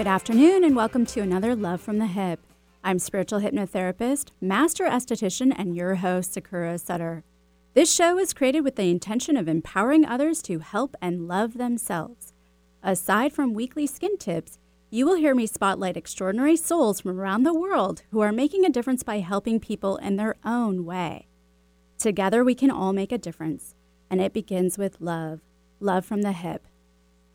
Good afternoon, and welcome to another Love from the Hip. I'm spiritual hypnotherapist, master esthetician, and your host, Sakura Sutter. This show is created with the intention of empowering others to help and love themselves. Aside from weekly skin tips, you will hear me spotlight extraordinary souls from around the world who are making a difference by helping people in their own way. Together, we can all make a difference, and it begins with love love from the hip.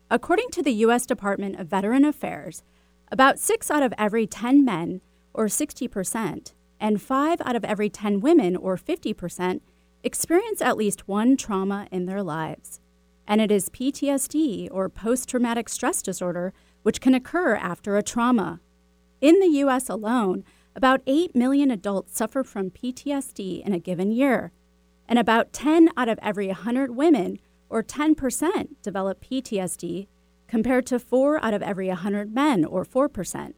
According to the U.S. Department of Veteran Affairs, about six out of every 10 men, or 60%, and five out of every 10 women, or 50%, experience at least one trauma in their lives. And it is PTSD, or post traumatic stress disorder, which can occur after a trauma. In the U.S. alone, about 8 million adults suffer from PTSD in a given year, and about 10 out of every 100 women or 10%, develop PTSD, compared to 4 out of every 100 men, or 4%.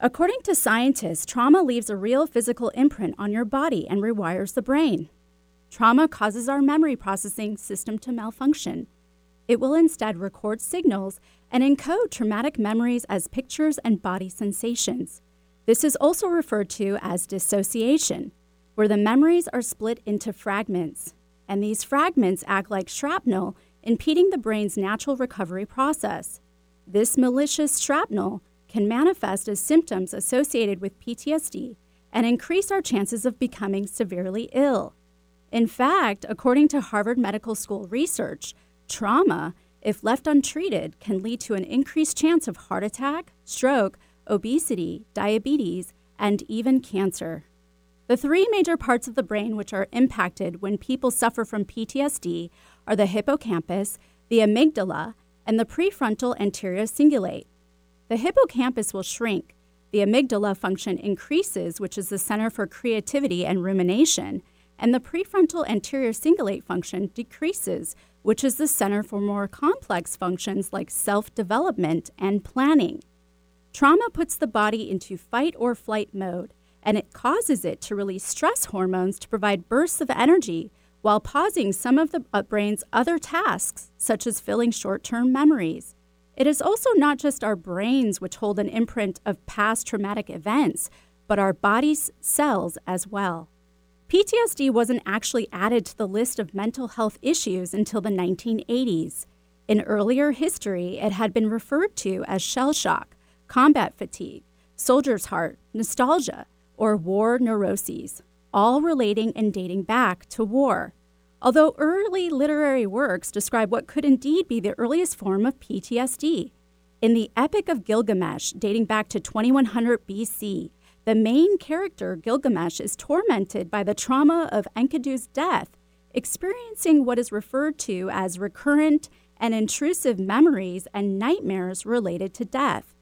According to scientists, trauma leaves a real physical imprint on your body and rewires the brain. Trauma causes our memory processing system to malfunction. It will instead record signals and encode traumatic memories as pictures and body sensations. This is also referred to as dissociation, where the memories are split into fragments and these fragments act like shrapnel, impeding the brain's natural recovery process. This malicious shrapnel can manifest as symptoms associated with PTSD and increase our chances of becoming severely ill. In fact, according to Harvard Medical School research, trauma, if left untreated, can lead to an increased chance of heart attack, stroke, obesity, diabetes, and even cancer. The three major parts of the brain which are impacted when people suffer from PTSD are the hippocampus, the amygdala, and the prefrontal anterior cingulate. The hippocampus will shrink, the amygdala function increases, which is the center for creativity and rumination, and the prefrontal anterior cingulate function decreases, which is the center for more complex functions like self development and planning. Trauma puts the body into fight or flight mode and it causes it to release stress hormones to provide bursts of energy while pausing some of the brain's other tasks, such as filling short term memories. It is also not just our brains which hold an imprint of past traumatic events, but our body's cells as well. PTSD wasn't actually added to the list of mental health issues until the 1980s. In earlier history, it had been referred to as shell shock, combat fatigue, soldier's heart, nostalgia, or war neuroses, all relating and dating back to war. Although early literary works describe what could indeed be the earliest form of PTSD. In the Epic of Gilgamesh, dating back to 2100 BC, the main character, Gilgamesh, is tormented by the trauma of Enkidu's death, experiencing what is referred to as recurrent and intrusive memories and nightmares related to death.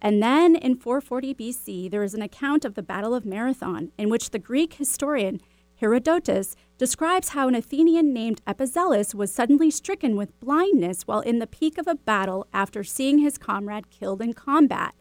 And then in 440 BC, there is an account of the Battle of Marathon, in which the Greek historian Herodotus describes how an Athenian named Epizelus was suddenly stricken with blindness while in the peak of a battle after seeing his comrade killed in combat.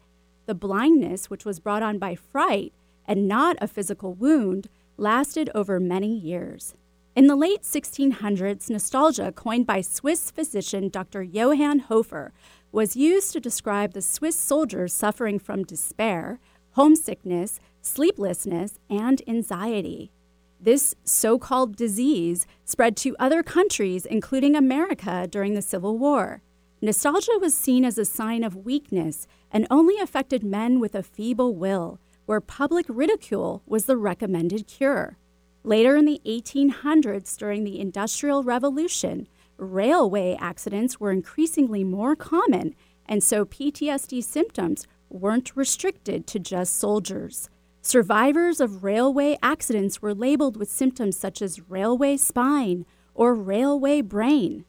The blindness, which was brought on by fright and not a physical wound, lasted over many years. In the late 1600s, nostalgia, coined by Swiss physician Dr. Johann Hofer, was used to describe the Swiss soldiers suffering from despair, homesickness, sleeplessness, and anxiety. This so called disease spread to other countries, including America, during the Civil War. Nostalgia was seen as a sign of weakness and only affected men with a feeble will, where public ridicule was the recommended cure. Later in the 1800s, during the Industrial Revolution, railway accidents were increasingly more common, and so PTSD symptoms weren't restricted to just soldiers. Survivors of railway accidents were labeled with symptoms such as railway spine or railway brain.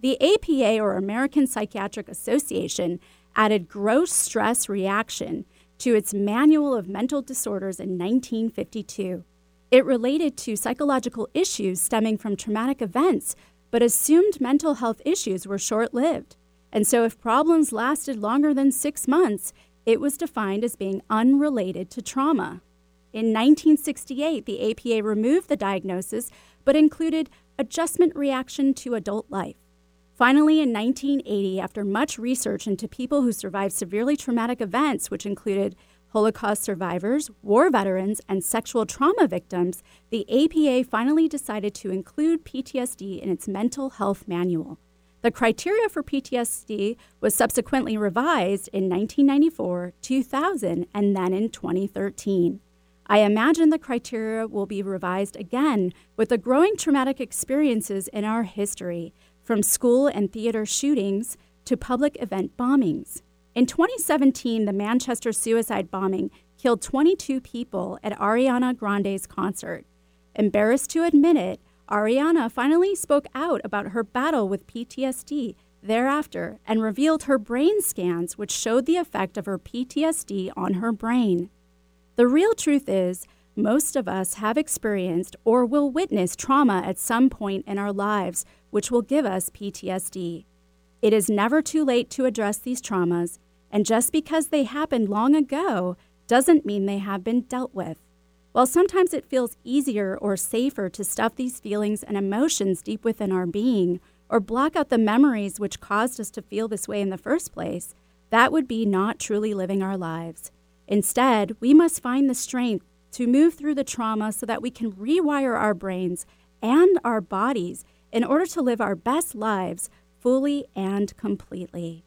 The APA, or American Psychiatric Association, added gross stress reaction to its Manual of Mental Disorders in 1952. It related to psychological issues stemming from traumatic events but assumed mental health issues were short lived. And so, if problems lasted longer than six months, it was defined as being unrelated to trauma. In 1968, the APA removed the diagnosis but included adjustment reaction to adult life. Finally, in 1980, after much research into people who survived severely traumatic events, which included Holocaust survivors, war veterans, and sexual trauma victims, the APA finally decided to include PTSD in its mental health manual. The criteria for PTSD was subsequently revised in 1994, 2000, and then in 2013. I imagine the criteria will be revised again with the growing traumatic experiences in our history, from school and theater shootings to public event bombings. In 2017, the Manchester suicide bombing killed 22 people at Ariana Grande's concert. Embarrassed to admit it, Ariana finally spoke out about her battle with PTSD thereafter and revealed her brain scans, which showed the effect of her PTSD on her brain. The real truth is, most of us have experienced or will witness trauma at some point in our lives, which will give us PTSD. It is never too late to address these traumas, and just because they happened long ago doesn't mean they have been dealt with. While sometimes it feels easier or safer to stuff these feelings and emotions deep within our being, or block out the memories which caused us to feel this way in the first place, that would be not truly living our lives. Instead, we must find the strength to move through the trauma so that we can rewire our brains and our bodies in order to live our best lives fully and completely.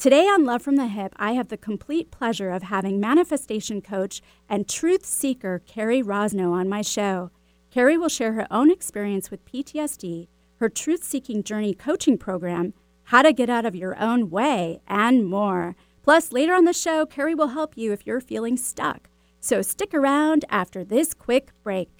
Today on Love from the Hip, I have the complete pleasure of having manifestation coach and truth seeker Carrie Rosno on my show. Carrie will share her own experience with PTSD, her truth seeking journey coaching program, how to get out of your own way, and more. Plus, later on the show, Carrie will help you if you're feeling stuck. So stick around after this quick break.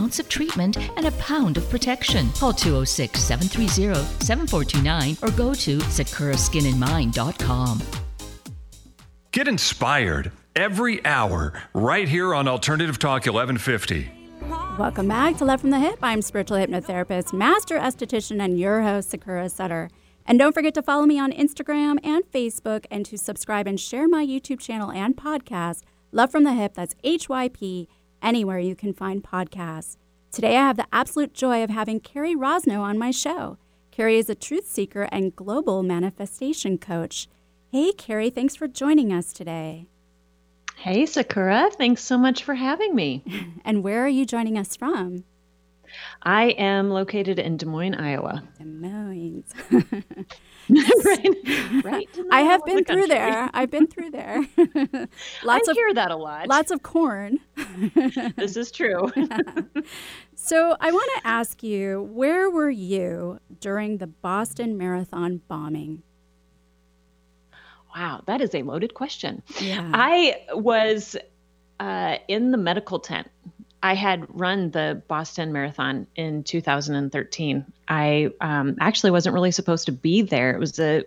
ounce of treatment and a pound of protection. Call 206 730 7429 or go to sakuraskinandmind.com. Get inspired every hour right here on Alternative Talk 1150. Welcome back to Love from the Hip. I'm spiritual hypnotherapist, master esthetician, and your host, Sakura Sutter. And don't forget to follow me on Instagram and Facebook and to subscribe and share my YouTube channel and podcast, Love from the Hip. That's H Y P anywhere you can find podcasts. Today, I have the absolute joy of having Carrie Rosno on my show. Carrie is a truth seeker and global manifestation coach. Hey, Carrie, thanks for joining us today. Hey, Sakura, thanks so much for having me. and where are you joining us from? I am located in Des Moines, Iowa. Des Moines. right, right. I have been the through there. I've been through there. lots I of hear that a lot. Lots of corn. this is true. so I want to ask you, where were you during the Boston Marathon bombing? Wow, that is a loaded question. Yeah. I was uh, in the medical tent I had run the Boston Marathon in 2013. I um, actually wasn't really supposed to be there. It was a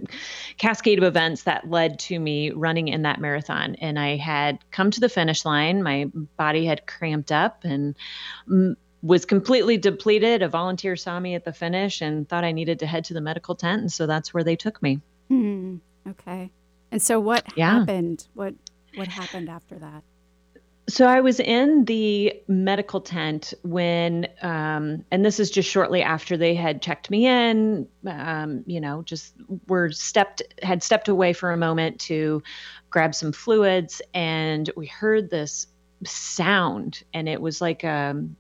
cascade of events that led to me running in that marathon. And I had come to the finish line. My body had cramped up and mm, was completely depleted. A volunteer saw me at the finish and thought I needed to head to the medical tent. And so that's where they took me. Hmm. Okay. And so what yeah. happened? What what happened after that? So I was in the medical tent when, um, and this is just shortly after they had checked me in. Um, you know, just were stepped had stepped away for a moment to grab some fluids, and we heard this sound, and it was like um,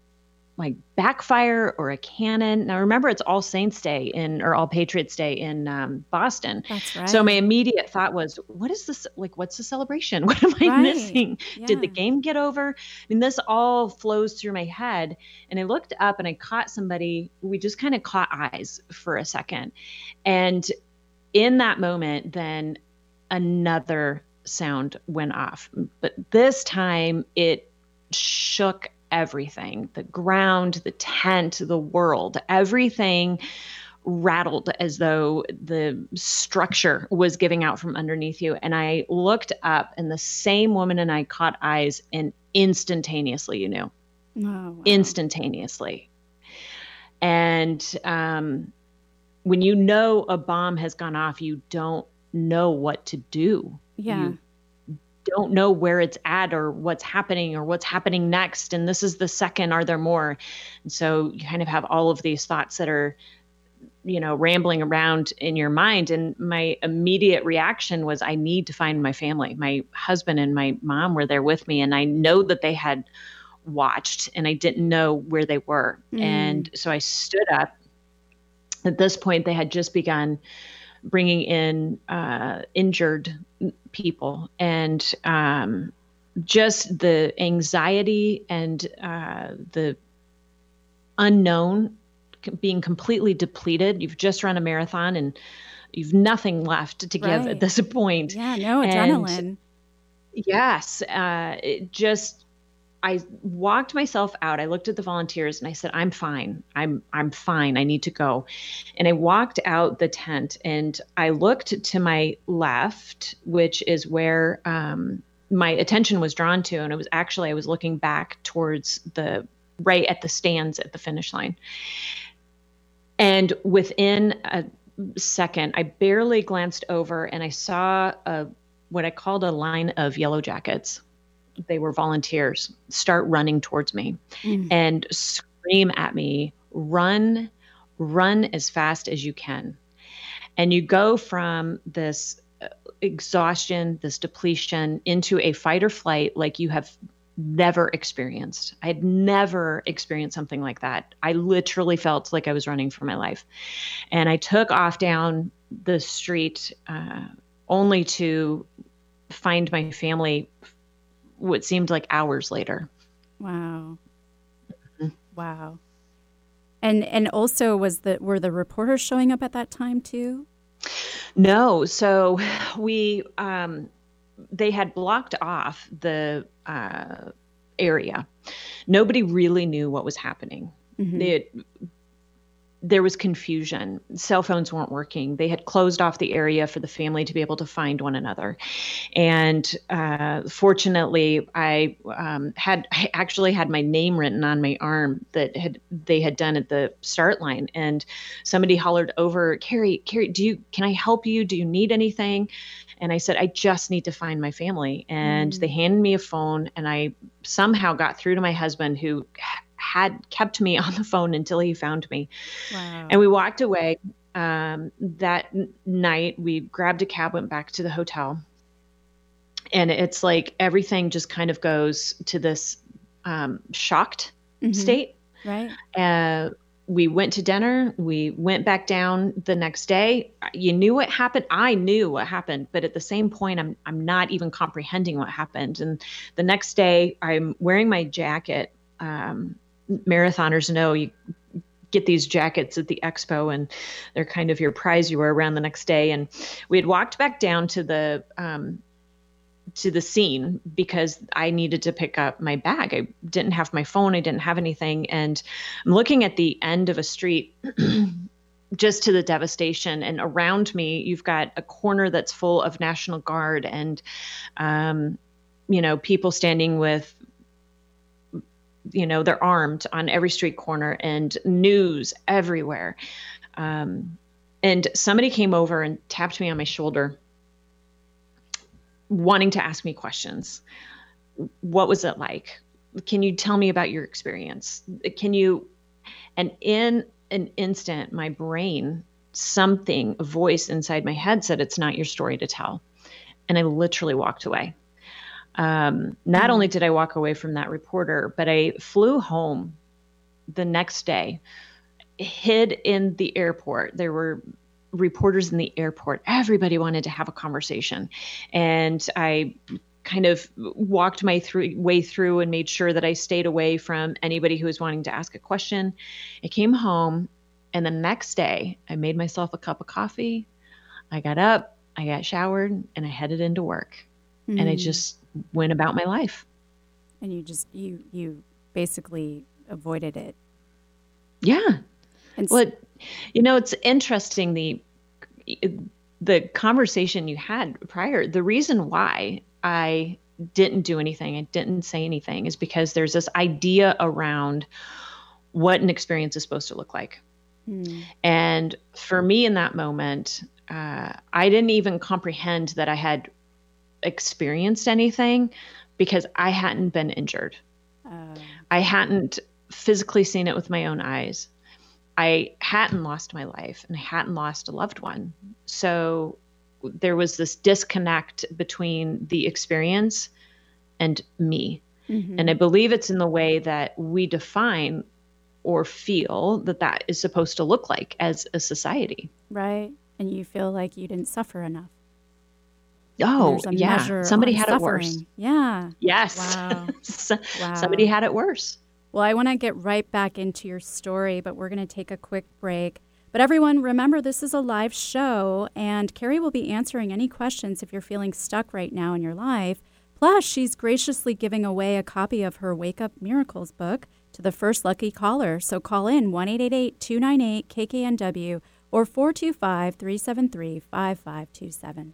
like backfire or a cannon. Now remember, it's All Saints Day in or All Patriots Day in um, Boston. That's right. So my immediate thought was, what is this? Like, what's the celebration? What am I right. missing? Yeah. Did the game get over? I mean, this all flows through my head. And I looked up and I caught somebody. We just kind of caught eyes for a second, and in that moment, then another sound went off. But this time, it shook everything the ground, the tent, the world, everything rattled as though the structure was giving out from underneath you. And I looked up, and the same woman and I caught eyes, and instantaneously, you knew. Oh, wow. Instantaneously. And um, when you know a bomb has gone off, you don't know what to do. Yeah. You don't know where it's at or what's happening or what's happening next. And this is the second, are there more? And so you kind of have all of these thoughts that are, you know, rambling around in your mind. And my immediate reaction was, I need to find my family. My husband and my mom were there with me. And I know that they had watched and I didn't know where they were. Mm. And so I stood up. At this point, they had just begun bringing in uh, injured people and um, just the anxiety and uh, the unknown being completely depleted. You've just run a marathon and you've nothing left to give right. at this point. Yeah, no adrenaline. And yes, uh, it just I walked myself out. I looked at the volunteers and I said, "I'm fine. I'm I'm fine. I need to go." And I walked out the tent and I looked to my left, which is where um, my attention was drawn to, and it was actually I was looking back towards the right at the stands at the finish line. And within a second, I barely glanced over and I saw a what I called a line of yellow jackets they were volunteers start running towards me mm. and scream at me run run as fast as you can. And you go from this uh, exhaustion this depletion into a fight or flight like you have never experienced. I had never experienced something like that. I literally felt like i was running for my life. And i took off down the street uh, only to find my family what seemed like hours later. Wow. Mm-hmm. Wow. And and also was the were the reporters showing up at that time too? No. So we um they had blocked off the uh area. Nobody really knew what was happening. Mm-hmm. They had there was confusion. Cell phones weren't working. They had closed off the area for the family to be able to find one another. And uh, fortunately, I um, had I actually had my name written on my arm that had they had done at the start line. And somebody hollered over, "Carrie, Carrie, do you can I help you? Do you need anything?" And I said, "I just need to find my family." And mm. they handed me a phone, and I somehow got through to my husband, who had kept me on the phone until he found me. Wow. And we walked away. Um, that n- night, we grabbed a cab, went back to the hotel. And it's like everything just kind of goes to this um, shocked mm-hmm. state. Right. Uh, we went to dinner. We went back down the next day. You knew what happened. I knew what happened, but at the same point, I'm I'm not even comprehending what happened. And the next day, I'm wearing my jacket um, marathoners know you get these jackets at the expo and they're kind of your prize you wear around the next day and we had walked back down to the um, to the scene because I needed to pick up my bag. I didn't have my phone, I didn't have anything. And I'm looking at the end of a street just to the devastation. And around me, you've got a corner that's full of National Guard and, um, you know, people standing with you know they're armed on every street corner and news everywhere. Um, and somebody came over and tapped me on my shoulder wanting to ask me questions. What was it like? Can you tell me about your experience? Can you and in an instant my brain something a voice inside my head said it's not your story to tell. And i literally walked away um, not only mm-hmm. did I walk away from that reporter, but I flew home the next day, hid in the airport. There were reporters in the airport. Everybody wanted to have a conversation. And I kind of walked my through, way through and made sure that I stayed away from anybody who was wanting to ask a question. I came home, and the next day, I made myself a cup of coffee. I got up, I got showered, and I headed into work. Mm. And I mm. just went about my life. And you just you you basically avoided it. Yeah. And well, you know, it's interesting the the conversation you had prior. The reason why I didn't do anything, I didn't say anything, is because there's this idea around what an experience is supposed to look like. Hmm. And for me in that moment, uh, I didn't even comprehend that I had experienced anything because I hadn't been injured. Uh. I hadn't physically seen it with my own eyes. I hadn't lost my life and I hadn't lost a loved one. So there was this disconnect between the experience and me. Mm-hmm. And I believe it's in the way that we define or feel that that is supposed to look like as a society. Right. And you feel like you didn't suffer enough. Oh, yeah. Somebody had suffering. it worse. Yeah. Yes. Wow. wow. Somebody had it worse. Well, I want to get right back into your story, but we're going to take a quick break. But everyone, remember this is a live show, and Carrie will be answering any questions if you're feeling stuck right now in your life. Plus, she's graciously giving away a copy of her Wake Up Miracles book to the first lucky caller. So call in 1 298 KKNW or 425 373 5527.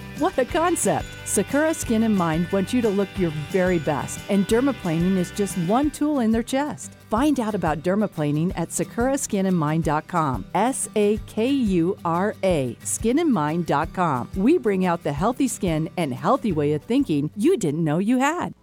What a concept! Sakura Skin and Mind wants you to look your very best, and dermaplaning is just one tool in their chest. Find out about dermaplaning at sakuraskinandmind.com. S A K U R A, skinandmind.com. We bring out the healthy skin and healthy way of thinking you didn't know you had.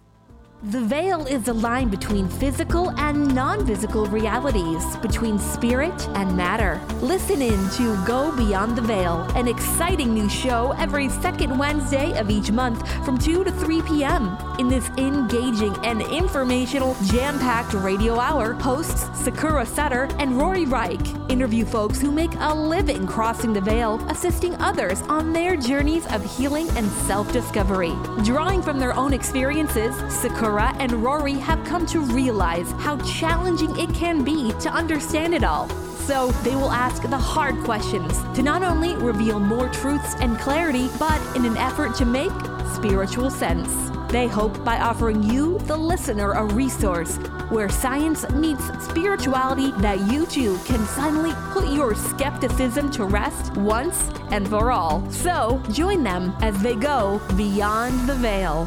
The veil is the line between physical and non physical realities, between spirit and matter. Listen in to Go Beyond the Veil, an exciting new show every second Wednesday of each month from 2 to 3 p.m. In this engaging and informational, jam packed radio hour, hosts Sakura Sutter and Rory Reich interview folks who make a living crossing the veil, assisting others on their journeys of healing and self discovery. Drawing from their own experiences, Sakura Sakura and Rory have come to realize how challenging it can be to understand it all. So they will ask the hard questions to not only reveal more truths and clarity, but in an effort to make spiritual sense. They hope by offering you, the listener, a resource where science meets spirituality that you too can finally put your skepticism to rest once and for all. So join them as they go beyond the veil.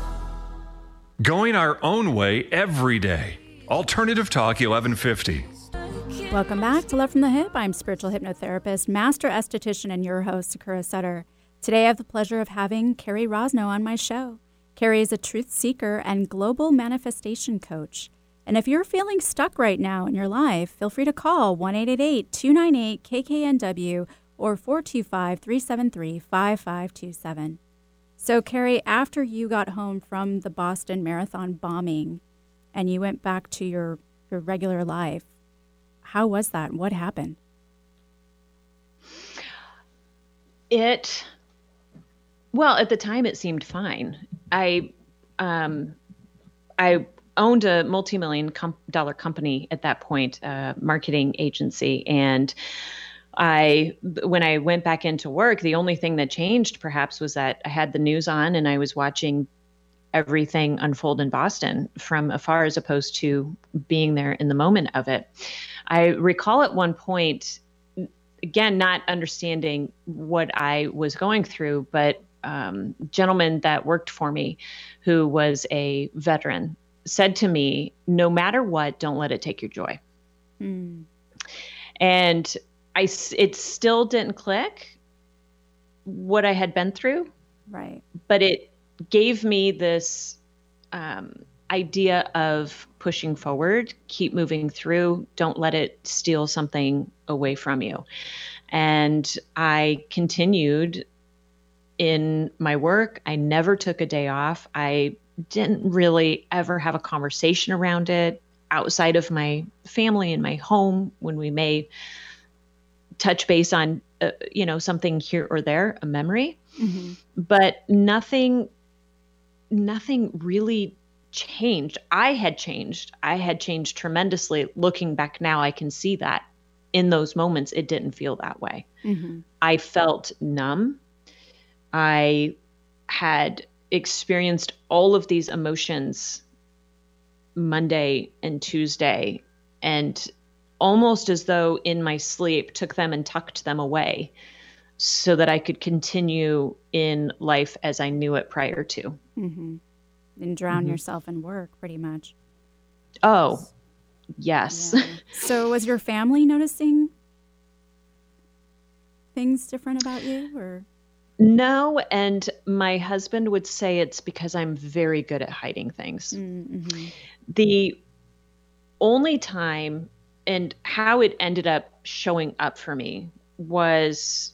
Going our own way every day. Alternative Talk 1150. Welcome back to Love from the Hip. I'm spiritual hypnotherapist, master esthetician, and your host, Sakura Sutter. Today I have the pleasure of having Carrie Rosno on my show. Carrie is a truth seeker and global manifestation coach. And if you're feeling stuck right now in your life, feel free to call 1 298 KKNW or 425 373 5527. So, Carrie, after you got home from the Boston Marathon bombing and you went back to your, your regular life, how was that? What happened? It, well, at the time it seemed fine. I, um, I owned a multi-million com- dollar company at that point, uh, marketing agency, and I when I went back into work, the only thing that changed perhaps was that I had the news on and I was watching everything unfold in Boston from afar as opposed to being there in the moment of it. I recall at one point again, not understanding what I was going through, but um, gentleman that worked for me who was a veteran said to me, No matter what, don't let it take your joy. Mm. And I, it still didn't click what I had been through. Right. But it gave me this um, idea of pushing forward, keep moving through, don't let it steal something away from you. And I continued in my work. I never took a day off. I didn't really ever have a conversation around it outside of my family and my home when we may touch base on uh, you know something here or there a memory. Mm-hmm. but nothing nothing really changed. I had changed. I had changed tremendously. Looking back now i can see that in those moments it didn't feel that way. Mm-hmm. i felt numb. I had experienced all of these emotions Monday and Tuesday and almost as though in my sleep took them and tucked them away so that I could continue in life as I knew it prior to. Mm-hmm. And drown mm-hmm. yourself in work pretty much. Oh, yes. Yeah. so was your family noticing things different about you or? No, and my husband would say it's because I'm very good at hiding things. Mm-hmm. The only time and how it ended up showing up for me was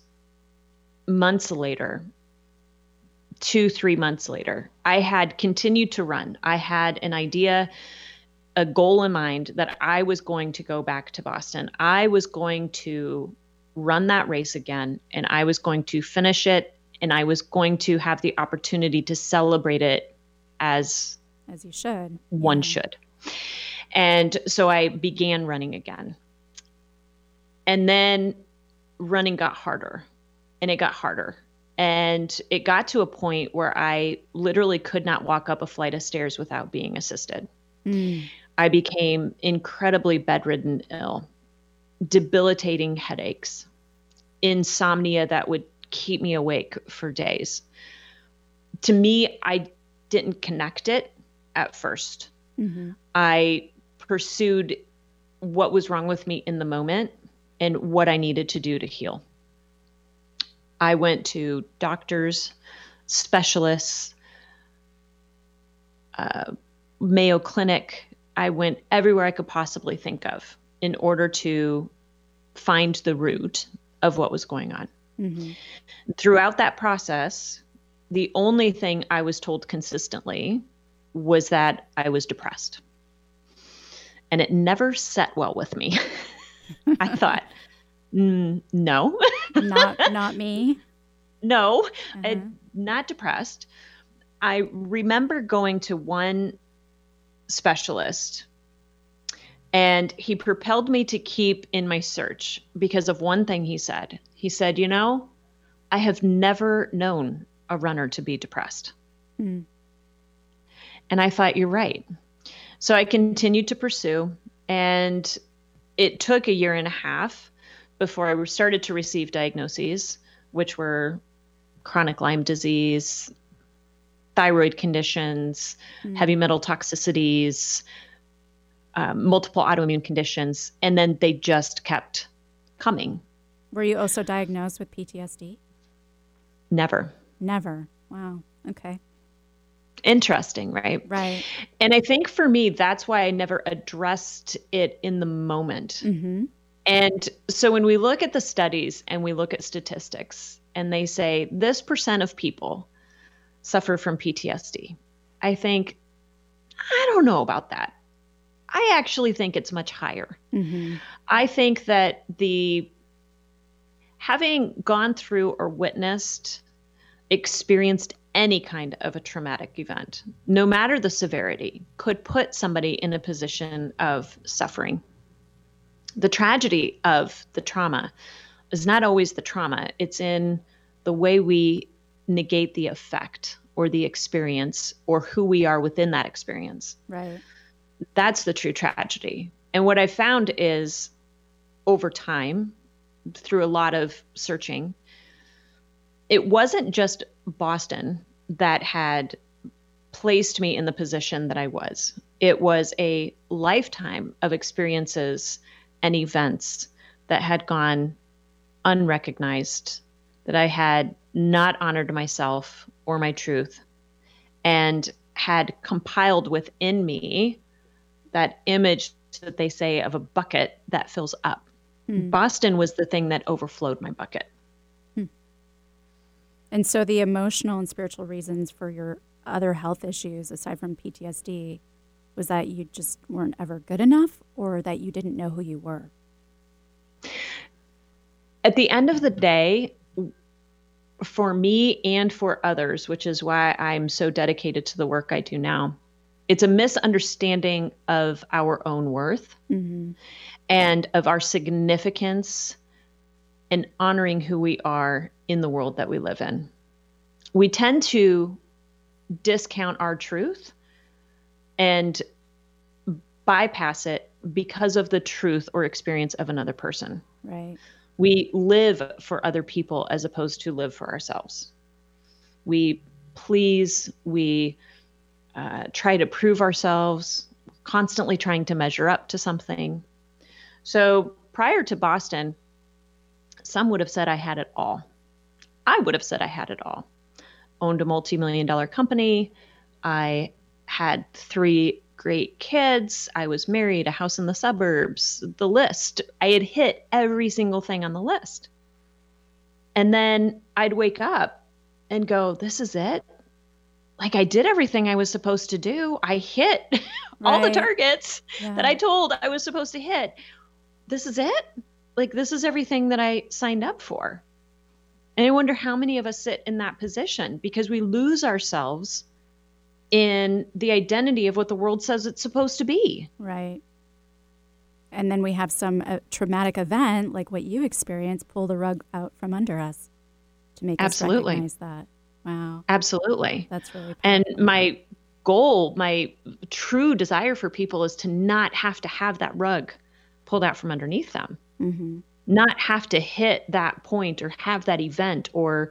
months later, two, three months later. I had continued to run. I had an idea, a goal in mind that I was going to go back to Boston. I was going to run that race again and I was going to finish it and I was going to have the opportunity to celebrate it as as you should. One yeah. should. And so I began running again. And then running got harder and it got harder. And it got to a point where I literally could not walk up a flight of stairs without being assisted. Mm. I became incredibly bedridden ill, debilitating headaches, insomnia that would keep me awake for days. To me, I didn't connect it at 1st mm-hmm. I pursued what was wrong with me in the moment and what I needed to do to heal. I went to doctors, specialists, uh, Mayo Clinic. I went everywhere I could possibly think of in order to find the root of what was going on. Mm-hmm. Throughout that process, the only thing I was told consistently was that I was depressed. And it never set well with me. I thought, mm, no. not not me. No. I, not depressed. I remember going to one specialist and he propelled me to keep in my search because of one thing he said. He said, You know, I have never known a runner to be depressed. Mm. And I thought, You're right. So I continued to pursue, and it took a year and a half before I started to receive diagnoses, which were chronic Lyme disease, thyroid conditions, mm. heavy metal toxicities, um, multiple autoimmune conditions, and then they just kept coming. Were you also diagnosed with PTSD? Never. Never. Wow. Okay. Interesting, right? Right. And I think for me, that's why I never addressed it in the moment. Mm-hmm. And so when we look at the studies and we look at statistics, and they say this percent of people suffer from PTSD, I think, I don't know about that. I actually think it's much higher. Mm-hmm. I think that the having gone through or witnessed, experienced any kind of a traumatic event, no matter the severity, could put somebody in a position of suffering. The tragedy of the trauma is not always the trauma, it's in the way we negate the effect or the experience or who we are within that experience. Right that's the true tragedy. And what I found is over time, through a lot of searching. It wasn't just Boston that had placed me in the position that I was. It was a lifetime of experiences and events that had gone unrecognized, that I had not honored myself or my truth, and had compiled within me that image that they say of a bucket that fills up. Hmm. Boston was the thing that overflowed my bucket. And so the emotional and spiritual reasons for your other health issues aside from PTSD was that you just weren't ever good enough or that you didn't know who you were? At the end of the day, for me and for others, which is why I'm so dedicated to the work I do now, it's a misunderstanding of our own worth mm-hmm. and of our significance and honoring who we are in the world that we live in. We tend to discount our truth and bypass it because of the truth or experience of another person. Right. We live for other people as opposed to live for ourselves. We please, we uh, try to prove ourselves, constantly trying to measure up to something. So prior to Boston, some would have said I had it all. I would have said I had it all. Owned a multi million dollar company. I had three great kids. I was married, a house in the suburbs, the list. I had hit every single thing on the list. And then I'd wake up and go, This is it. Like I did everything I was supposed to do. I hit right. all the targets yeah. that I told I was supposed to hit. This is it? Like, this is everything that I signed up for. And I wonder how many of us sit in that position because we lose ourselves in the identity of what the world says it's supposed to be. Right. And then we have some uh, traumatic event like what you experienced pull the rug out from under us to make Absolutely. us recognize that. Wow. Absolutely. That's really powerful. And my goal, my true desire for people is to not have to have that rug pulled out from underneath them. Mm-hmm. Not have to hit that point or have that event or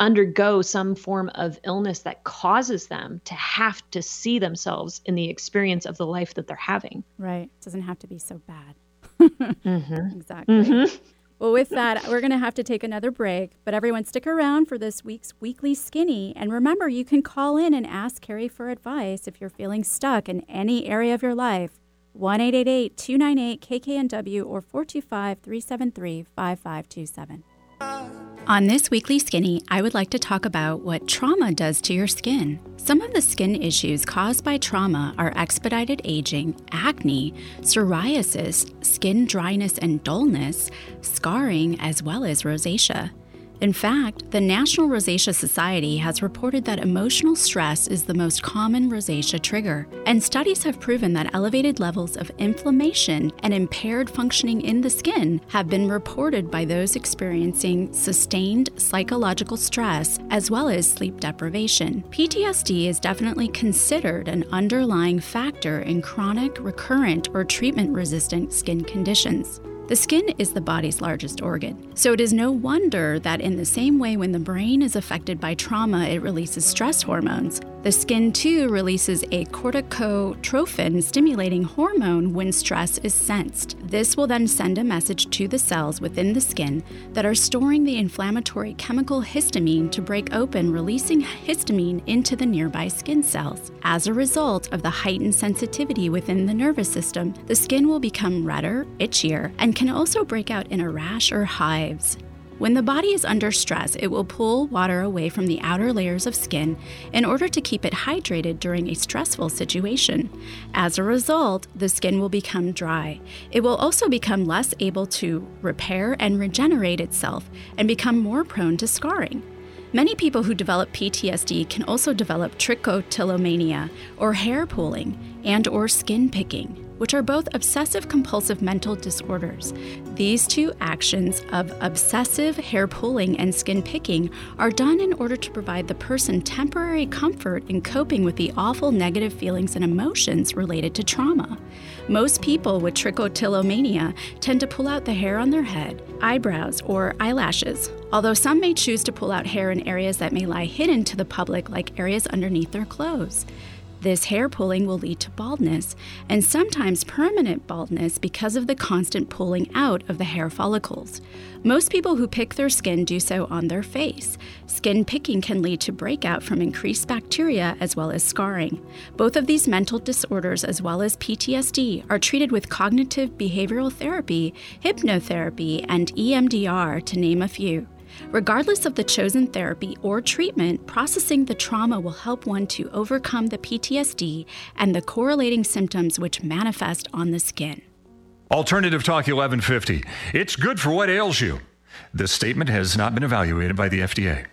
undergo some form of illness that causes them to have to see themselves in the experience of the life that they're having. Right. It doesn't have to be so bad. mm-hmm. Exactly. Mm-hmm. Well, with that, we're going to have to take another break. But everyone, stick around for this week's Weekly Skinny. And remember, you can call in and ask Carrie for advice if you're feeling stuck in any area of your life. 1 298 KKNW or 425 373 5527. On this weekly skinny, I would like to talk about what trauma does to your skin. Some of the skin issues caused by trauma are expedited aging, acne, psoriasis, skin dryness and dullness, scarring, as well as rosacea. In fact, the National Rosacea Society has reported that emotional stress is the most common rosacea trigger, and studies have proven that elevated levels of inflammation and impaired functioning in the skin have been reported by those experiencing sustained psychological stress as well as sleep deprivation. PTSD is definitely considered an underlying factor in chronic, recurrent, or treatment resistant skin conditions. The skin is the body's largest organ, so it is no wonder that in the same way when the brain is affected by trauma, it releases stress hormones. The skin too releases a corticotrophin stimulating hormone when stress is sensed. This will then send a message to the cells within the skin that are storing the inflammatory chemical histamine to break open, releasing histamine into the nearby skin cells. As a result of the heightened sensitivity within the nervous system, the skin will become redder, itchier, and can also break out in a rash or hives. When the body is under stress, it will pull water away from the outer layers of skin in order to keep it hydrated during a stressful situation. As a result, the skin will become dry. It will also become less able to repair and regenerate itself and become more prone to scarring. Many people who develop PTSD can also develop trichotillomania or hair pulling and or skin picking. Which are both obsessive compulsive mental disorders. These two actions of obsessive hair pulling and skin picking are done in order to provide the person temporary comfort in coping with the awful negative feelings and emotions related to trauma. Most people with trichotillomania tend to pull out the hair on their head, eyebrows, or eyelashes, although some may choose to pull out hair in areas that may lie hidden to the public, like areas underneath their clothes. This hair pulling will lead to baldness, and sometimes permanent baldness because of the constant pulling out of the hair follicles. Most people who pick their skin do so on their face. Skin picking can lead to breakout from increased bacteria as well as scarring. Both of these mental disorders, as well as PTSD, are treated with cognitive behavioral therapy, hypnotherapy, and EMDR, to name a few. Regardless of the chosen therapy or treatment, processing the trauma will help one to overcome the PTSD and the correlating symptoms which manifest on the skin. Alternative Talk 1150. It's good for what ails you. This statement has not been evaluated by the FDA.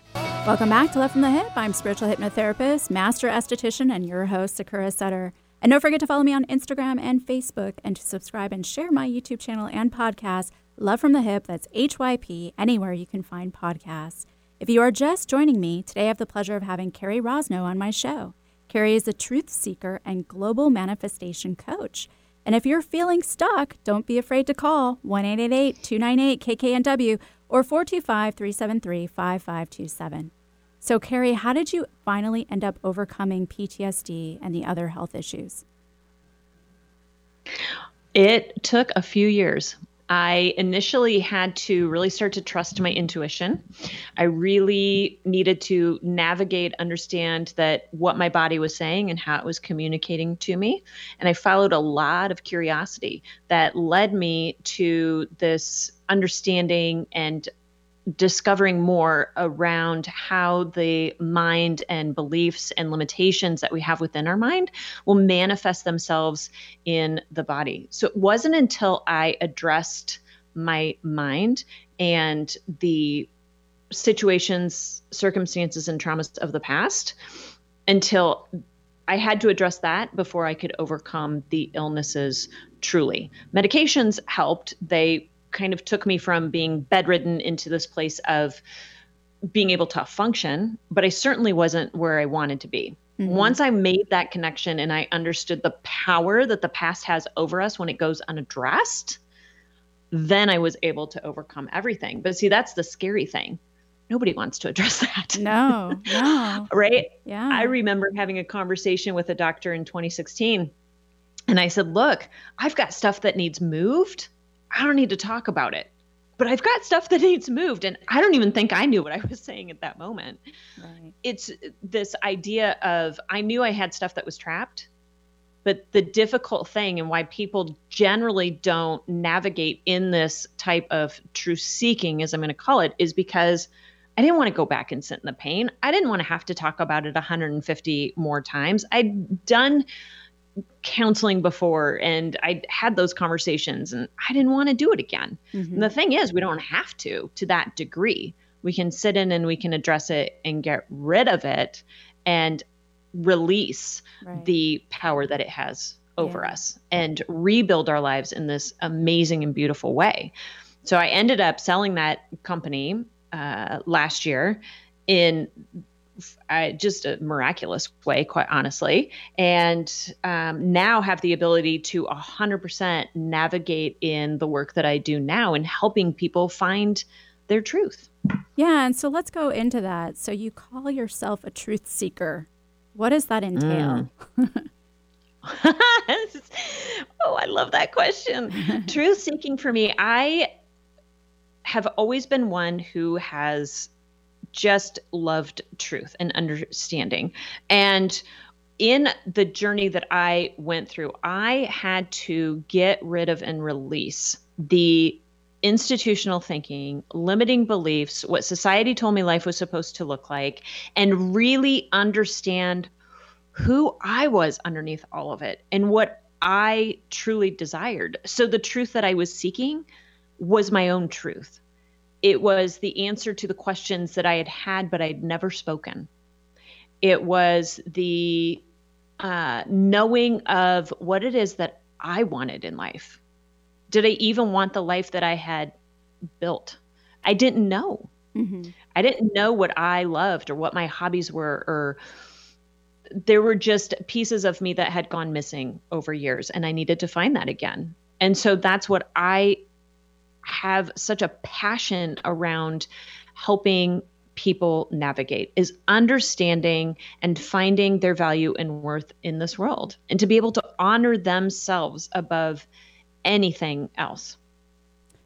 Welcome back to Love from the Hip. I'm spiritual hypnotherapist, master esthetician, and your host, Sakura Sutter. And don't forget to follow me on Instagram and Facebook and to subscribe and share my YouTube channel and podcast Love from the Hip, that's HYP, anywhere you can find podcasts. If you are just joining me, today I have the pleasure of having Cari Rosno on my show. Cari is a truth seeker and global manifestation coach. And if you're feeling stuck, don't be afraid to call 1 888 298 KKNW or 425 373 5527. So, Cari, how did you finally end up overcoming PTSD and the other health issues? It took a few years. I initially had to really start to trust my intuition. I really needed to navigate, understand that what my body was saying and how it was communicating to me. And I followed a lot of curiosity that led me to this understanding and discovering more around how the mind and beliefs and limitations that we have within our mind will manifest themselves in the body. So it wasn't until I addressed my mind and the situations, circumstances, and traumas of the past until I had to address that before I could overcome the illnesses truly. Medications helped. They kind of took me from being bedridden into this place of being able to function, but I certainly wasn't where I wanted to be. Mm-hmm. Once I made that connection and I understood the power that the past has over us when it goes unaddressed, then I was able to overcome everything. But see, that's the scary thing. Nobody wants to address that. No, no. right? Yeah. I remember having a conversation with a doctor in 2016. And I said, Look, I've got stuff that needs moved I don't need to talk about it. But I've got stuff that needs moved. And I don't even think I knew what I was saying at that moment. Right. It's uh, this idea of I knew I had stuff that was trapped. But the difficult thing and why people generally don't navigate in this type of truth seeking, as I'm going to call it, is because I didn't want to go back and sit in the pain. I didn't want to have to talk about it 150 more times. I'd done counseling before and I had those conversations and I didn't want to do it again. Mm-hmm. And the thing is, we don't have to to that degree. We can sit in and we can address it and get rid of it and release right. the power that it has over yeah. us and rebuild our lives in this amazing and beautiful way. So I ended up selling that company uh, last year in I, just a miraculous way, quite honestly, and um, now have the ability to 100% navigate in the work that I do now and helping people find their truth. Yeah, and so let's go into that. So you call yourself a truth seeker. What does that entail? Mm. oh, I love that question. truth seeking for me, I have always been one who has just loved truth and understanding. And in the journey that I went through, I had to get rid of and release the institutional thinking, limiting beliefs, what society told me life was supposed to look like, and really understand who I was underneath all of it and what I truly desired. So the truth that I was seeking was my own truth it was the answer to the questions that I had had, but I'd never spoken. It was the uh, knowing of what it is that I wanted in life? Did I even want the life that I had built? I didn't know. Mm-hmm. I didn't know what I loved or what my hobbies were, or there were just pieces of me that had gone missing over years, and I needed to find that again. And so that's what I have such a passion around helping people navigate is understanding and finding their value and worth in this world and to be able to honor themselves above anything else.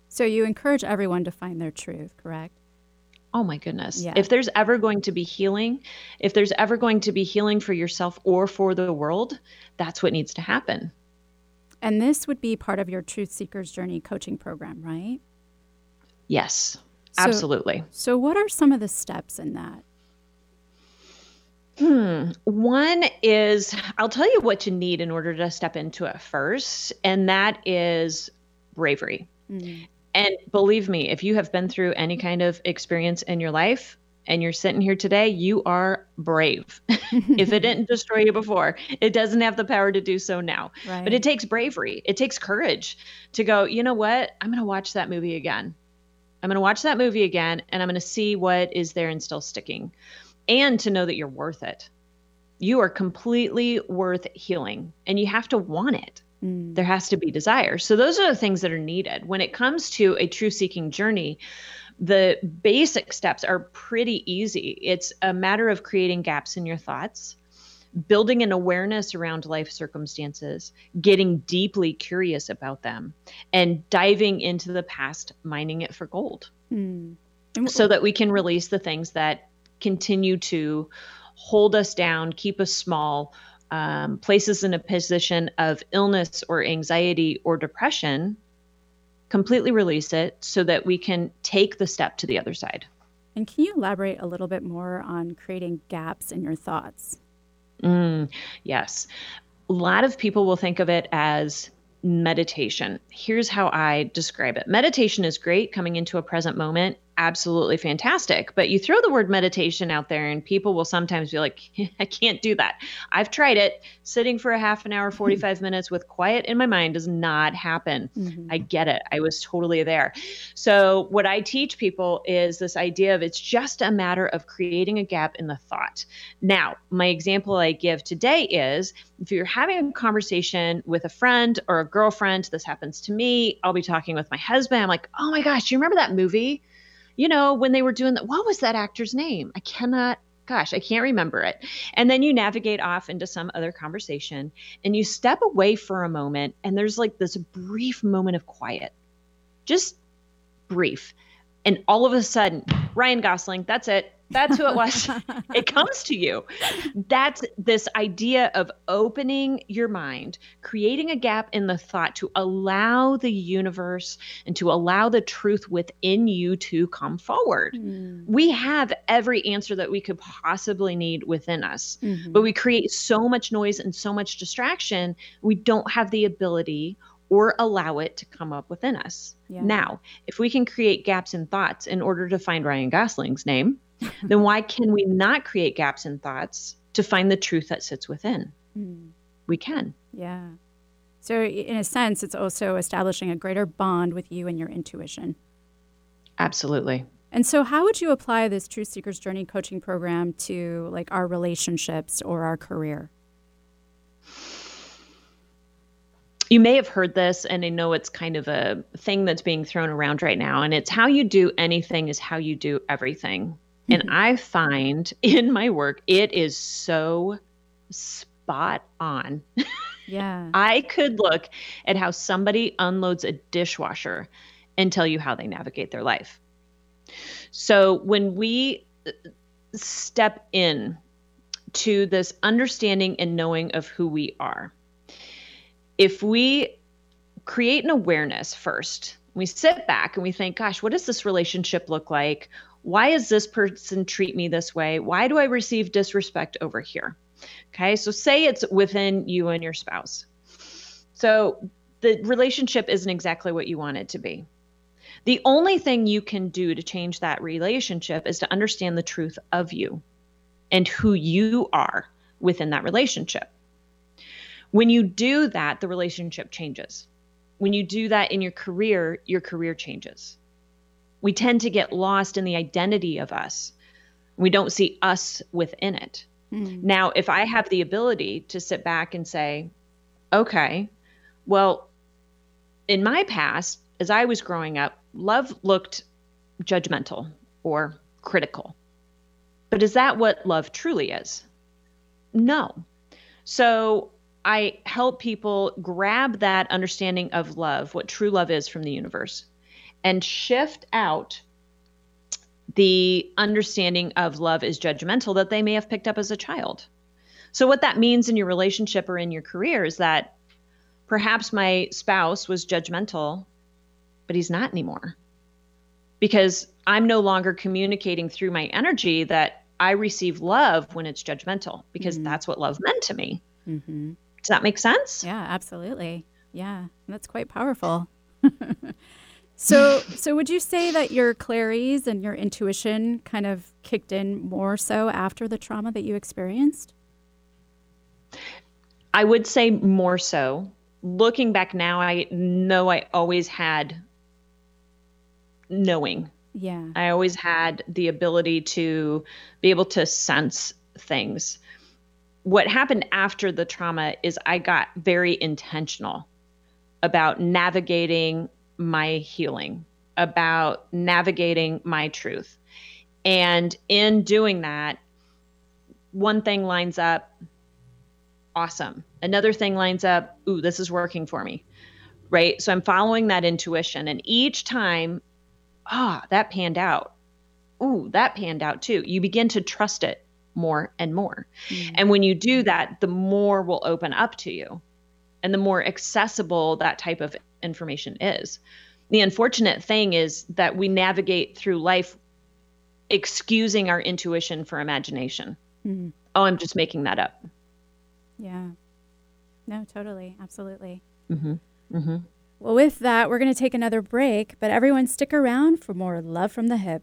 So you encourage everyone to find their truth, correct? Oh my goodness. Yeah. If there's ever going to be healing, if there's ever going to be healing for yourself or for the world, that's what needs to happen. And this would be part of your Truth Seekers Journey coaching program, right? Yes, so, absolutely. So, what are some of the steps in that? Hmm. One is I'll tell you what you need in order to step into it first, and that is bravery. Mm. And believe me, if you have been through any kind of experience in your life and you're sitting here today, you are brave. if it didn't destroy you before, it doesn't have the power to do so now. Right. But it takes bravery, it takes courage to go, you know what? I'm going to watch that movie again. I'm going to watch that movie again and I'm going to see what is there and still sticking. And to know that you're worth it. You are completely worth healing and you have to want it. Mm. There has to be desire. So, those are the things that are needed. When it comes to a true seeking journey, the basic steps are pretty easy. It's a matter of creating gaps in your thoughts, building an awareness around life circumstances, getting deeply curious about them, and diving into the past, mining it for gold. Mm. So that we can release the things that continue to hold us down, keep us small, um, places in a position of illness or anxiety or depression, completely release it so that we can take the step to the other side. And can you elaborate a little bit more on creating gaps in your thoughts? Mm, yes. A lot of people will think of it as meditation. Here's how I describe it meditation is great coming into a present moment absolutely fantastic. But you throw the word meditation out there, and people will sometimes be like, I can't do that. I've tried it. Sitting for a half an hour, 45 minutes with quiet in my mind does not happen. Mm-hmm. I get it. I was totally there. So, what I teach people is this idea of it's just a matter of creating a gap in the thought. Now, my example I give today is if you're having a conversation with a friend or a girlfriend, this happens to me. I'll be talking with my husband. I'm like, oh my gosh, do you remember that movie? You know, when they were doing that, what was that actor's name? I cannot, gosh, I can't remember it. And then you navigate off into some other conversation and you step away for a moment, and there's like this brief moment of quiet, just brief. And all of a sudden, Ryan Gosling, that's it. That's who it was. it comes to you. That's this idea of opening your mind, creating a gap in the thought to allow the universe and to allow the truth within you to come forward. Mm. We have every answer that we could possibly need within us, mm-hmm. but we create so much noise and so much distraction, we don't have the ability or allow it to come up within us. Yeah. Now, if we can create gaps in thoughts in order to find Ryan Gosling's name, then why can we not create gaps in thoughts to find the truth that sits within? Mm. We can. Yeah. So, in a sense, it's also establishing a greater bond with you and your intuition. Absolutely. And so, how would you apply this Truth Seekers Journey coaching program to like our relationships or our career? You may have heard this, and I know it's kind of a thing that's being thrown around right now, and it's how you do anything is how you do everything. And mm-hmm. I find in my work, it is so spot on. Yeah. I could look at how somebody unloads a dishwasher and tell you how they navigate their life. So when we uh, step in to this understanding and knowing of who we are, if we create an awareness first, we sit back and we think, gosh, what does this relationship look like? Why does this person treat me this way? Why do I receive disrespect over here? Okay, so say it's within you and your spouse. So the relationship isn't exactly what you want it to be. The only thing you can do to change that relationship is to understand the truth of you and who you are within that relationship When you do that, the relationship changes. When you do that in your career, your career changes. We tend to get lost in the identity of us. We don't see us within it. Mm. Now, if I have the ability to sit back and say, okay, well, in my past, as I was growing up, love looked judgmental or critical. But is that what love truly is? No. So I help people grab that understanding of love, what true love is from the universe, and shift out the understanding of love is judgmental that they may have picked up as a child. So, what that means in your relationship or in your career is that perhaps my spouse was judgmental, but he's not anymore because I'm no longer communicating through my energy that I receive love when it's judgmental because mm-hmm. that's what love meant to me. Mm-hmm. Does that make sense? Yeah, absolutely. Yeah, that's quite powerful. so, so would you say that your clairs and your intuition kind of kicked in more so after the trauma that you experienced? I would say more so. Looking back now, I know I always had knowing. Yeah. I always had the ability to be able to sense things. What happened after the trauma is I got very intentional about navigating my healing, about navigating my truth. And in doing that, one thing lines up, awesome. Another thing lines up, ooh, this is working for me. Right. So I'm following that intuition. And each time ah, that panned out. Ooh, that panned out too. You begin to trust it more and more. Mm-hmm. And when you do that, the more will open up to you and the more accessible that type of information is. The unfortunate thing is that we navigate through life excusing our intuition for imagination. Mm-hmm. Oh, I'm just making that up. Yeah. No, totally. Absolutely. Mm-hmm. Mm-hmm. Well, with that, we're going to take another break, but everyone stick around for more Love from the Hip.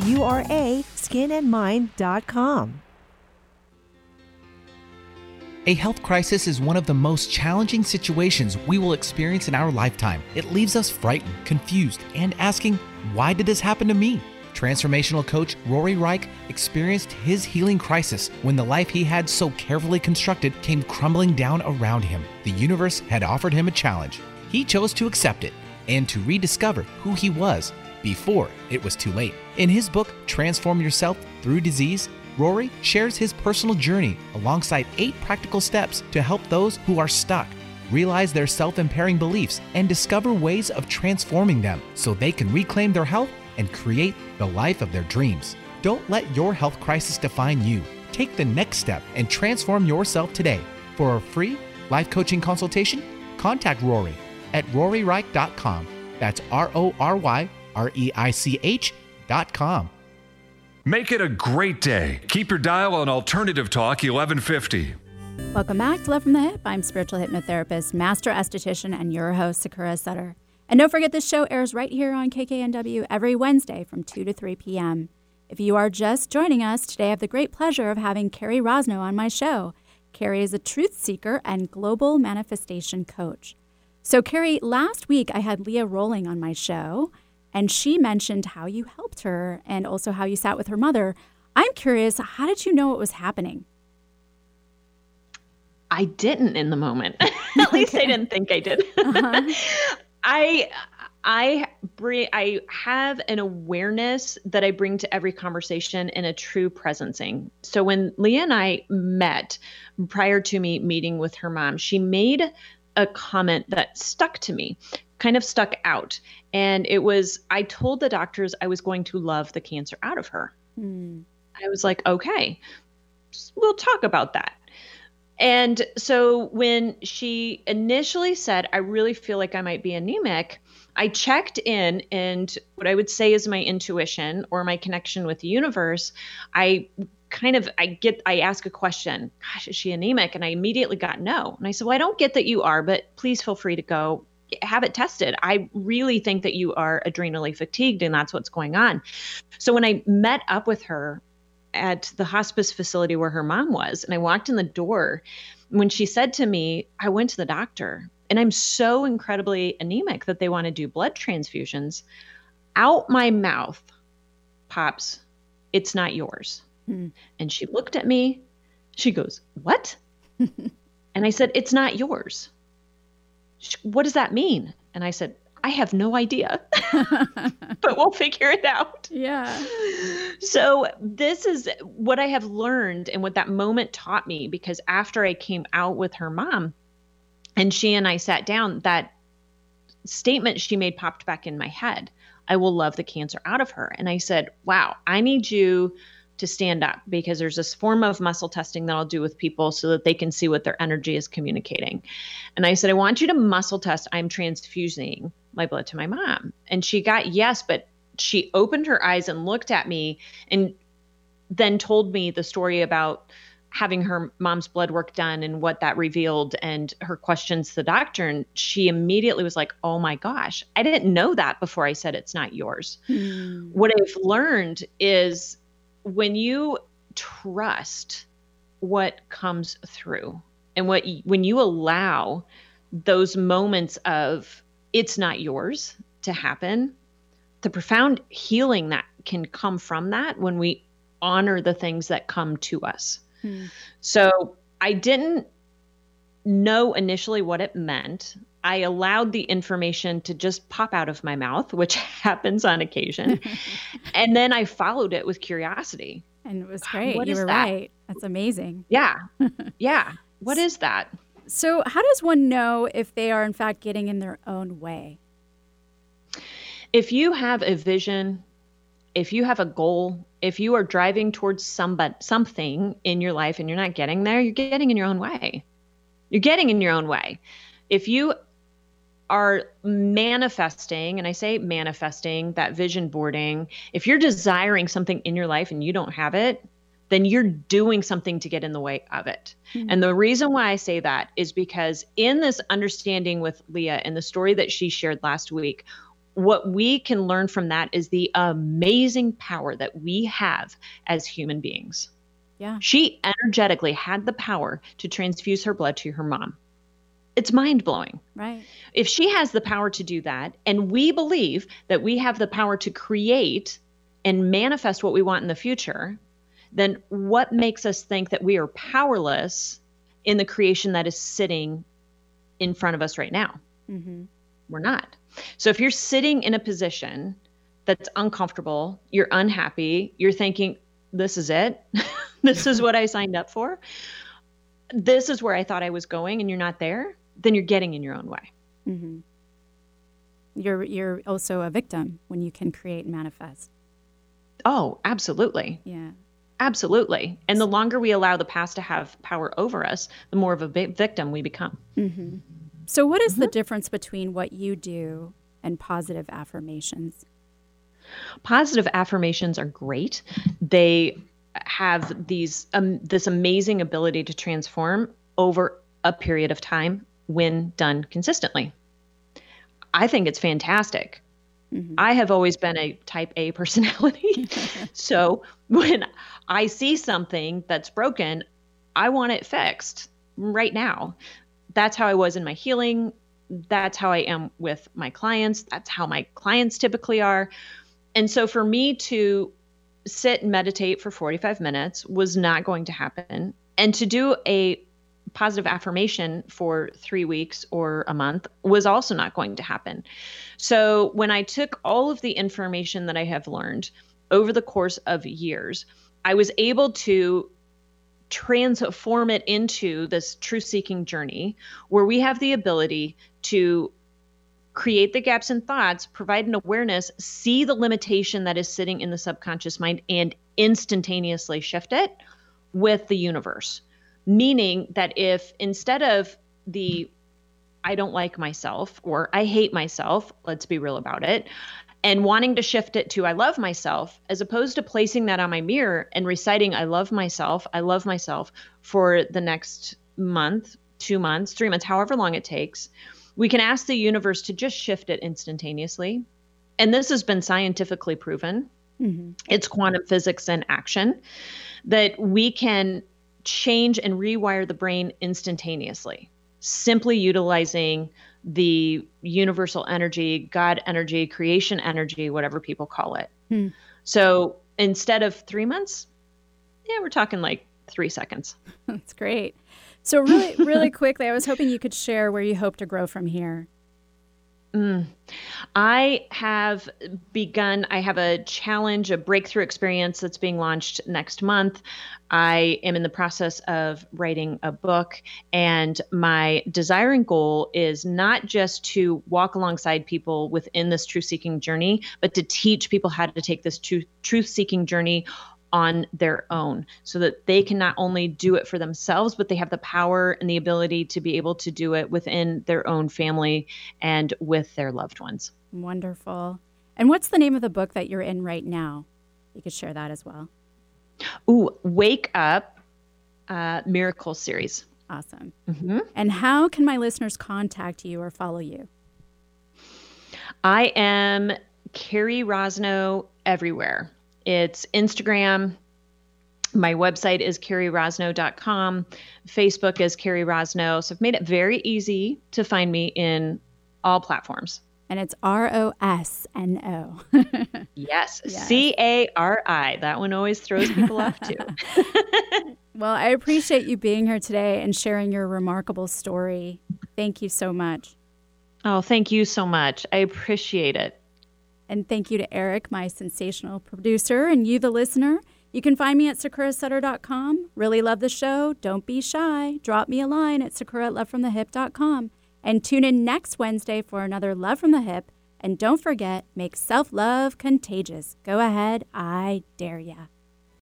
U-R-A, skinandmind.com. A health crisis is one of the most challenging situations we will experience in our lifetime. It leaves us frightened, confused, and asking, why did this happen to me? Transformational coach Rory Reich experienced his healing crisis when the life he had so carefully constructed came crumbling down around him. The universe had offered him a challenge. He chose to accept it and to rediscover who he was before it was too late. In his book, Transform Yourself Through Disease, Rory shares his personal journey alongside eight practical steps to help those who are stuck realize their self impairing beliefs and discover ways of transforming them so they can reclaim their health and create the life of their dreams. Don't let your health crisis define you. Take the next step and transform yourself today. For a free life coaching consultation, contact Rory at roryreich.com. That's R O R Y R E I C H dot com. Make it a great day. Keep your dial on Alternative Talk 1150. Welcome back to Love from the Hip. I'm spiritual hypnotherapist, master esthetician, and your host, Sakura Sutter. And don't forget, this show airs right here on KKNW every Wednesday from 2 to 3 p.m. If you are just joining us, today I have the great pleasure of having Cari Rosno on my show. Cari is a truth seeker and global manifestation coach. So, Cari, last week I had Leah Rolling on my show, and she mentioned how you helped her and also how you sat with her mother. I'm curious, how did you know what was happening? I didn't in the moment. At least I didn't think I did. Uh-huh. I I bring I have an awareness that I bring to every conversation in a true presencing. So when Leah and I met prior to me meeting with her mom, she made a comment that stuck to me, kind of stuck out. And it was I told the doctors I was going to love the cancer out of her. Mm. I was like, okay, we'll talk about that. And so when she initially said, I really feel like I might be anemic, I checked in and what I would say is my intuition or my connection with the universe. I kind of I get I ask a question, gosh, is she anemic? And I immediately got no. And I said, Well, I don't get that you are, but please feel free to go have it tested. I really think that you are adrenally fatigued and that's what's going on. So when I met up with her at the hospice facility where her mom was. And I walked in the door. When she said to me, I went to the doctor and I'm so incredibly anemic that they want to do blood transfusions. Out my mouth pops, it's not yours. Mm. And she looked at me. She goes, What? and I said, It's not yours. What does that mean? And I said, I have no idea, but we'll figure it out. Yeah. So, this is what I have learned and what that moment taught me because after I came out with her mom and she and I sat down, that statement she made popped back in my head. I will love the cancer out of her. And I said, Wow, I need you to stand up because there's this form of muscle testing that I'll do with people so that they can see what their energy is communicating. And I said, I want you to muscle test. I'm transfusing my blood to my mom. And she got yes, but she opened her eyes and looked at me and then told me the story about having her mom's blood work done and what that revealed and her questions to the doctor and she immediately was like oh my gosh i didn't know that before i said it's not yours mm. what i've learned is when you trust what comes through and what when you allow those moments of it's not yours to happen the profound healing that can come from that when we honor the things that come to us hmm. so i didn't know initially what it meant I allowed the information to just pop out of my mouth, which happens on occasion. and then I followed it with curiosity. And it was great. What you were that? right. That's amazing. Yeah. yeah. What is that? So, how does one know if they are, in fact, getting in their own way? If you have a vision, if you have a goal, if you are driving towards somebody, something in your life and you're not getting there, you're getting in your own way. You're getting in your own way. If you are manifesting, and I say manifesting, that vision boarding, if you're desiring something in your life and you don't have it, then you're doing something to get in the way of it. Mm-hmm. And the reason why I say that is because in this understanding with Leah and the story that she shared last week, what we can learn from that is the amazing power that we have as human beings. Yeah. She energetically had the power to transfuse her blood to her mom it's mind blowing. Right. If she has the power to do that, and we believe that we have the power to create and manifest what we want in the future, then what makes us think that we are powerless in the creation that is sitting in front of us right now? Mm-hmm. We're not. So if you're sitting in a position that's uncomfortable, you're unhappy, you're thinking, this is it, this is what I signed up for, this is where I thought I was going, and you're not there, then you're getting in your own way. Mm-hmm. You're you're also a victim when you can create and manifest. Oh, absolutely. Yeah. Absolutely. And the longer we allow the past to have power over us, the more of a victim we become. Mm-hmm. So, what is mm-hmm. the difference between what you do and positive affirmations? Positive affirmations are great. They have these um, this amazing ability to transform over a period of time when done consistently. I think it's fantastic. Mm-hmm. I have always been a type A personality. so when I see something that's broken, I want it fixed right now. That's how I was in my healing. That's how I am with my clients. That's how my clients typically are. And so for me to sit and meditate for 45 minutes was not going to happen. And to do a positive affirmation for three weeks or a month was also not going to happen. So when I took all of the information that I have learned over the course of years, I was able to transform it into this truth seeking journey where we have the ability to create the gaps in thoughts, provide an awareness, see the limitation that is sitting in the subconscious mind, and instantaneously shift it with the universe. Meaning that if instead of the I don't like myself or I hate myself, let's be real about it, and wanting to shift it to I love myself, as opposed to placing that on my mirror and reciting I love myself, I love myself for the next month, two months, three months, however long it takes, we can ask the universe to just shift it instantaneously. And this has been scientifically proven. Mm-hmm. It's quantum physics in action that we can change and rewire the brain instantaneously, simply utilizing the universal energy, God energy, creation energy, whatever people call it. Hmm. So instead of three months, yeah, we're talking like three seconds. That's great. So, really, really quickly, I was hoping you could share where you hope to grow from here. Mm. I have begun, I have a challenge, a breakthrough experience that's being launched next month. I am in the process of writing a book, and my desire and goal is not just to walk alongside people within this truth seeking journey, but to teach people how to take this truth seeking journey on their own so that they can not only do it for themselves, but they have the power and the ability to be able to do it within their own family and with their loved ones. Wonderful. And what's the name of the book that you're in right now? You could share that as well. Ooh, Wake Up uh, Miracle Series. Awesome. Mm-hmm. And how can my listeners contact you or follow you? I am Cari Rosno everywhere. It's Instagram. My website is carirosno.com. Facebook is Cari Rosno. So I've made it very easy to find me in all platforms. And it's R O S N O. Yes, C A R I. That one always throws people off too. well, I appreciate you being here today and sharing your remarkable story. Thank you so much. Oh, thank you so much. I appreciate it. And thank you to Eric, my sensational producer, and you, the listener. You can find me at sakurasutter.com. Really love the show. Don't be shy. Drop me a line at sakura at lovefromthehip.com. And tune in next Wednesday for another Love from the Hip. And don't forget, make self love contagious. Go ahead, I dare ya.